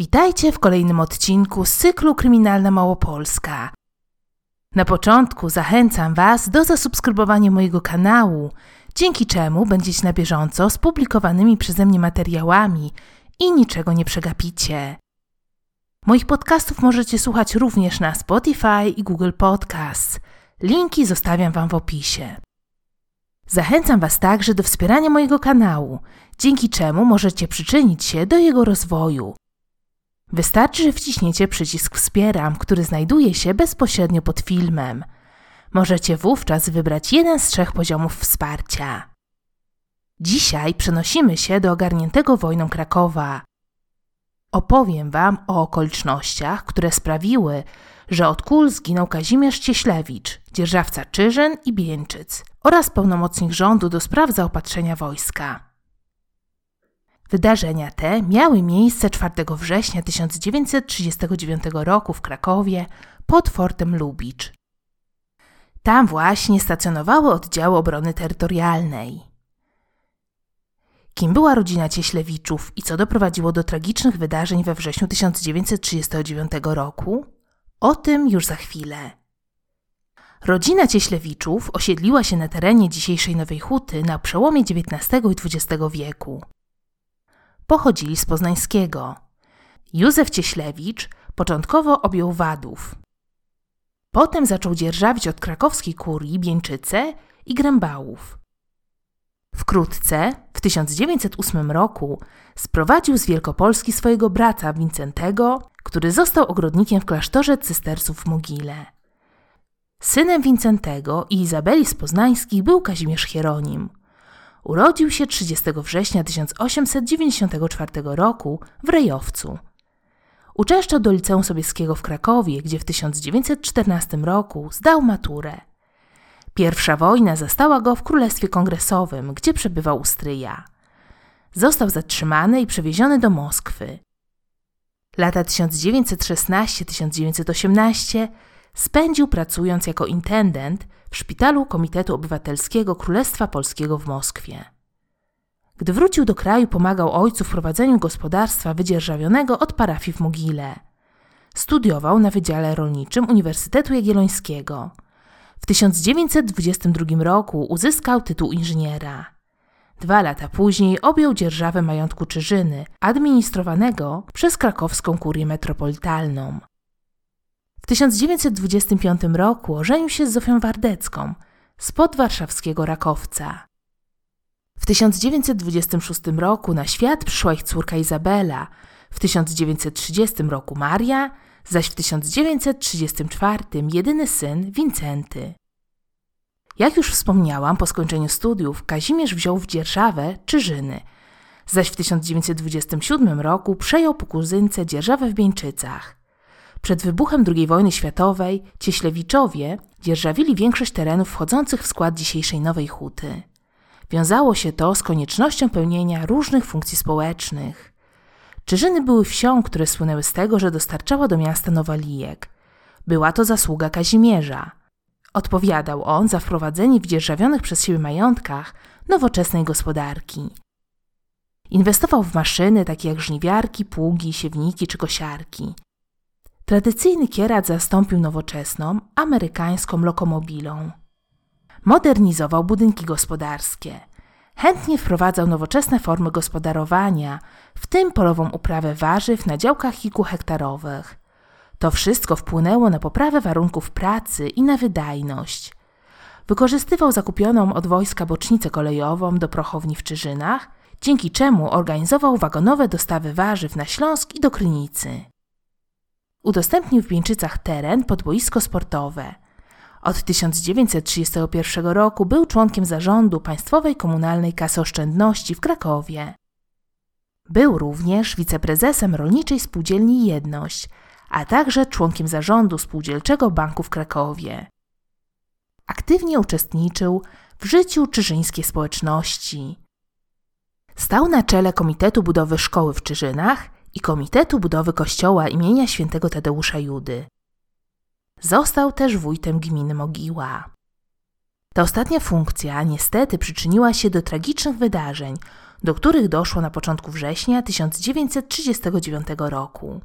Witajcie w kolejnym odcinku z cyklu Kryminalna Małopolska. Na początku zachęcam Was do zasubskrybowania mojego kanału, dzięki czemu będziecie na bieżąco z publikowanymi przeze mnie materiałami i niczego nie przegapicie. Moich podcastów możecie słuchać również na Spotify i Google Podcasts. Linki zostawiam Wam w opisie. Zachęcam Was także do wspierania mojego kanału, dzięki czemu możecie przyczynić się do jego rozwoju. Wystarczy, że wciśniecie przycisk Wspieram, który znajduje się bezpośrednio pod filmem. Możecie wówczas wybrać jeden z trzech poziomów wsparcia. Dzisiaj przenosimy się do ogarniętego wojną Krakowa. Opowiem Wam o okolicznościach, które sprawiły, że od kul zginął Kazimierz Cieślewicz, dzierżawca Czyżyn i Bieńczyc oraz pełnomocnik rządu do spraw zaopatrzenia wojska. Wydarzenia te miały miejsce 4 września 1939 roku w Krakowie pod fortem Lubicz. Tam właśnie stacjonowały oddziały obrony terytorialnej. Kim była rodzina Cieślewiczów i co doprowadziło do tragicznych wydarzeń we wrześniu 1939 roku? O tym już za chwilę. Rodzina Cieślewiczów osiedliła się na terenie dzisiejszej Nowej Huty na przełomie XIX i XX wieku. Pochodzili z Poznańskiego. Józef Cieślewicz początkowo objął Wadów. Potem zaczął dzierżawić od krakowskiej kurii Bieńczyce i Grębałów. Wkrótce, w 1908 roku, sprowadził z Wielkopolski swojego brata Wincentego, który został ogrodnikiem w klasztorze cystersów w Mogile. Synem Wincentego i Izabeli z Poznańskich był Kazimierz Hieronim. Urodził się 30 września 1894 roku w Rejowcu. Uczęszczał do Liceum Sobieskiego w Krakowie, gdzie w 1914 roku zdał maturę. Pierwsza wojna zastała go w Królestwie Kongresowym, gdzie przebywał u stryja. Został zatrzymany i przewieziony do Moskwy. Lata 1916-1918 spędził pracując jako intendent w szpitalu Komitetu Obywatelskiego Królestwa Polskiego w Moskwie. Gdy wrócił do kraju, pomagał ojcu w prowadzeniu gospodarstwa wydzierżawionego od parafii w Mogile. Studiował na Wydziale Rolniczym Uniwersytetu Jagiellońskiego. W 1922 roku uzyskał tytuł inżyniera. Dwa lata później objął dzierżawę majątku Czyżyny, administrowanego przez krakowską kurię metropolitalną. W 1925 roku ożenił się z Zofią Wardecką spod warszawskiego Rakowca. W 1926 roku na świat przyszła ich córka Izabela, w 1930 roku Maria, zaś w 1934 jedyny syn Wincenty. Jak już wspomniałam, po skończeniu studiów Kazimierz wziął w dzierżawę Czyżyny, zaś w 1927 roku przejął po kuzynce dzierżawę w Bieńczycach. Przed wybuchem II wojny światowej Cieślewiczowie dzierżawili większość terenów wchodzących w skład dzisiejszej Nowej Huty. Wiązało się to z koniecznością pełnienia różnych funkcji społecznych. Czyżyny były wsią, które słynęły z tego, że dostarczała do miasta nowalijek. Była to zasługa Kazimierza. Odpowiadał on za wprowadzenie w dzierżawionych przez siebie majątkach nowoczesnej gospodarki. Inwestował w maszyny takie jak żniwiarki, pługi, siewniki czy kosiarki. Tradycyjny kierat zastąpił nowoczesną, amerykańską lokomobilą. Modernizował budynki gospodarskie. Chętnie wprowadzał nowoczesne formy gospodarowania, w tym polową uprawę warzyw na działkach kilkuhektarowych. To wszystko wpłynęło na poprawę warunków pracy i na wydajność. Wykorzystywał zakupioną od wojska bocznicę kolejową do prochowni w Czyżynach, dzięki czemu organizował wagonowe dostawy warzyw na Śląsk i do Krynicy. Udostępnił w Bieńczycach teren pod boisko sportowe. Od 1931 roku był członkiem zarządu Państwowej Komunalnej Kasy Oszczędności w Krakowie. Był również wiceprezesem Rolniczej Spółdzielni Jedność, a także członkiem zarządu Spółdzielczego Banku w Krakowie. Aktywnie uczestniczył w życiu czyżyńskiej społeczności. Stał na czele Komitetu Budowy Szkoły w Czyżynach i Komitetu Budowy Kościoła imienia świętego Tadeusza Judy. Został też wójtem gminy Mogiła. Ta ostatnia funkcja niestety przyczyniła się do tragicznych wydarzeń, do których doszło na początku września 1939 roku.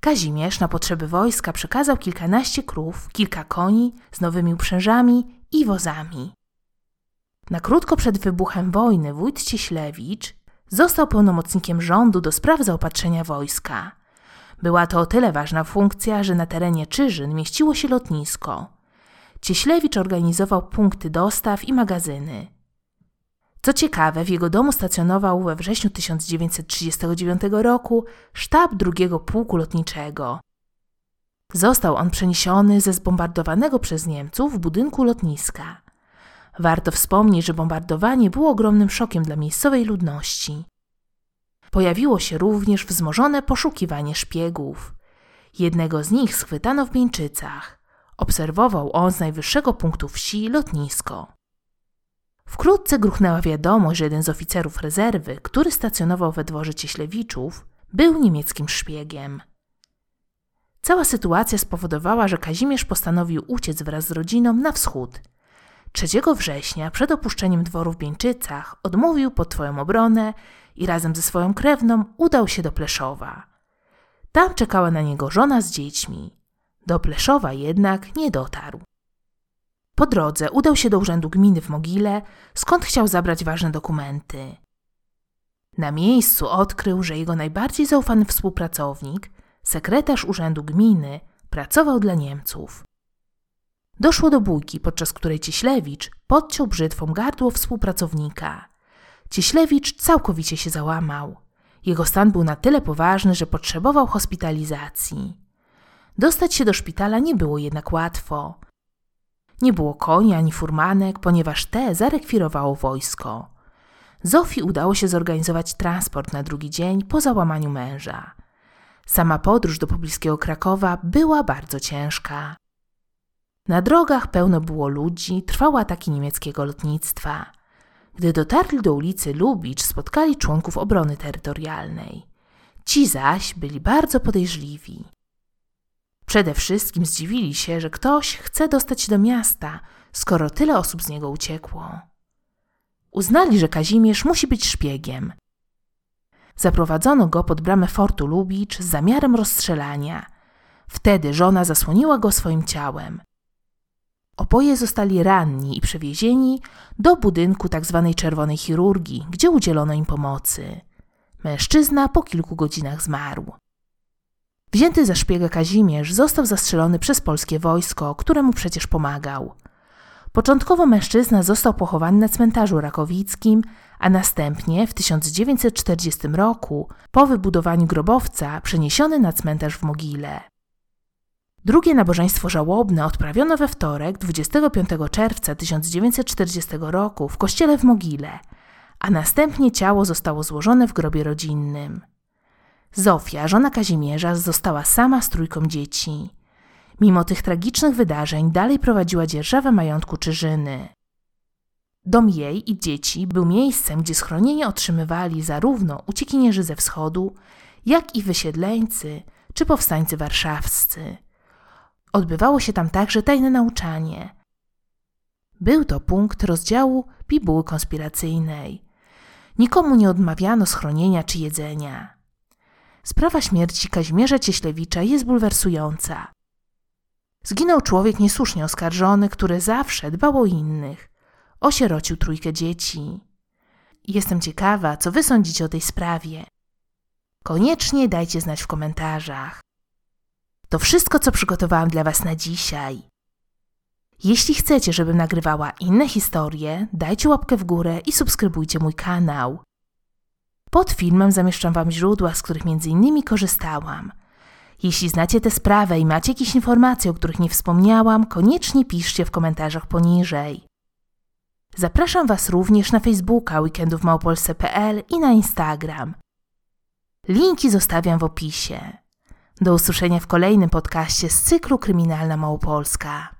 Kazimierz na potrzeby wojska przekazał kilkanaście krów, kilka koni z nowymi uprzężami i wozami. Na krótko przed wybuchem wojny wójt Cieślewicz został pełnomocnikiem rządu do spraw zaopatrzenia wojska. Była to o tyle ważna funkcja, że na terenie Czyżyn mieściło się lotnisko. Cieślewicz organizował punkty dostaw i magazyny. Co ciekawe, w jego domu stacjonował we wrześniu 1939 roku sztab drugiego pułku lotniczego. Został on przeniesiony ze zbombardowanego przez Niemców budynku lotniska. Warto wspomnieć, że bombardowanie było ogromnym szokiem dla miejscowej ludności. Pojawiło się również wzmożone poszukiwanie szpiegów. Jednego z nich schwytano w Bieńczycach. Obserwował on z najwyższego punktu wsi lotnisko. Wkrótce gruchnęła wiadomość, że jeden z oficerów rezerwy, który stacjonował we dworze Cieślewiczów, był niemieckim szpiegiem. Cała sytuacja spowodowała, że Kazimierz postanowił uciec wraz z rodziną na wschód. 3 września, przed opuszczeniem dworu w Bieńczycach, odmówił pod twoją obronę i razem ze swoją krewną udał się do Pleszowa. Tam czekała na niego żona z dziećmi. Do Pleszowa jednak nie dotarł. Po drodze udał się do urzędu gminy w Mogile, skąd chciał zabrać ważne dokumenty. Na miejscu odkrył, że jego najbardziej zaufany współpracownik, sekretarz urzędu gminy, pracował dla Niemców. Doszło do bójki, podczas której Cieślewicz podciął brzytwą gardło współpracownika. Cieślewicz całkowicie się załamał. Jego stan był na tyle poważny, że potrzebował hospitalizacji. Dostać się do szpitala nie było jednak łatwo. Nie było koni ani furmanek, ponieważ te zarekwirowało wojsko. Zofii udało się zorganizować transport na drugi dzień po załamaniu męża. Sama podróż do pobliskiego Krakowa była bardzo ciężka. Na drogach pełno było ludzi, trwały ataki niemieckiego lotnictwa. Gdy dotarli do ulicy Lubicz, spotkali członków obrony terytorialnej. Ci zaś byli bardzo podejrzliwi. Przede wszystkim zdziwili się, że ktoś chce dostać się do miasta, skoro tyle osób z niego uciekło. Uznali, że Kazimierz musi być szpiegiem. Zaprowadzono go pod bramę fortu Lubicz z zamiarem rozstrzelania. Wtedy żona zasłoniła go swoim ciałem. Oboje zostali ranni i przewiezieni do budynku tzw. Tak czerwonej chirurgii, gdzie udzielono im pomocy. Mężczyzna po kilku godzinach zmarł. Wzięty za szpiega Kazimierz został zastrzelony przez polskie wojsko, któremu przecież pomagał. Początkowo mężczyzna został pochowany na cmentarzu rakowickim, a następnie w 1940 roku, po wybudowaniu grobowca, przeniesiony na cmentarz w Mogile. Drugie nabożeństwo żałobne odprawiono we wtorek 25 czerwca 1940 roku w kościele w Mogile, a następnie ciało zostało złożone w grobie rodzinnym. Zofia, żona Kazimierza, została sama z trójką dzieci. Mimo tych tragicznych wydarzeń dalej prowadziła dzierżawę majątku Czyżyny. Dom jej i dzieci był miejscem, gdzie schronienie otrzymywali zarówno uciekinierzy ze wschodu, jak i wysiedleńcy czy powstańcy warszawscy. Odbywało się tam także tajne nauczanie. Był to punkt rozdziału bibuły konspiracyjnej. Nikomu nie odmawiano schronienia czy jedzenia. Sprawa śmierci Kazimierza Cieślewicza jest bulwersująca. Zginął człowiek niesłusznie oskarżony, który zawsze dbał o innych. Osierocił trójkę dzieci. Jestem ciekawa, co wy sądzicie o tej sprawie. Koniecznie dajcie znać w komentarzach. To wszystko, co przygotowałam dla was na dzisiaj. Jeśli chcecie, żebym nagrywała inne historie, dajcie łapkę w górę i subskrybujcie mój kanał. Pod filmem zamieszczam Wam źródła, z których innymi korzystałam. Jeśli znacie tę sprawę i macie jakieś informacje, o których nie wspomniałam, koniecznie piszcie w komentarzach poniżej. Zapraszam Was również na Facebooka weekendówmałopolsce.pl i na Instagram. Linki zostawiam w opisie. Do usłyszenia w kolejnym podcaście z cyklu Kryminalna Małopolska.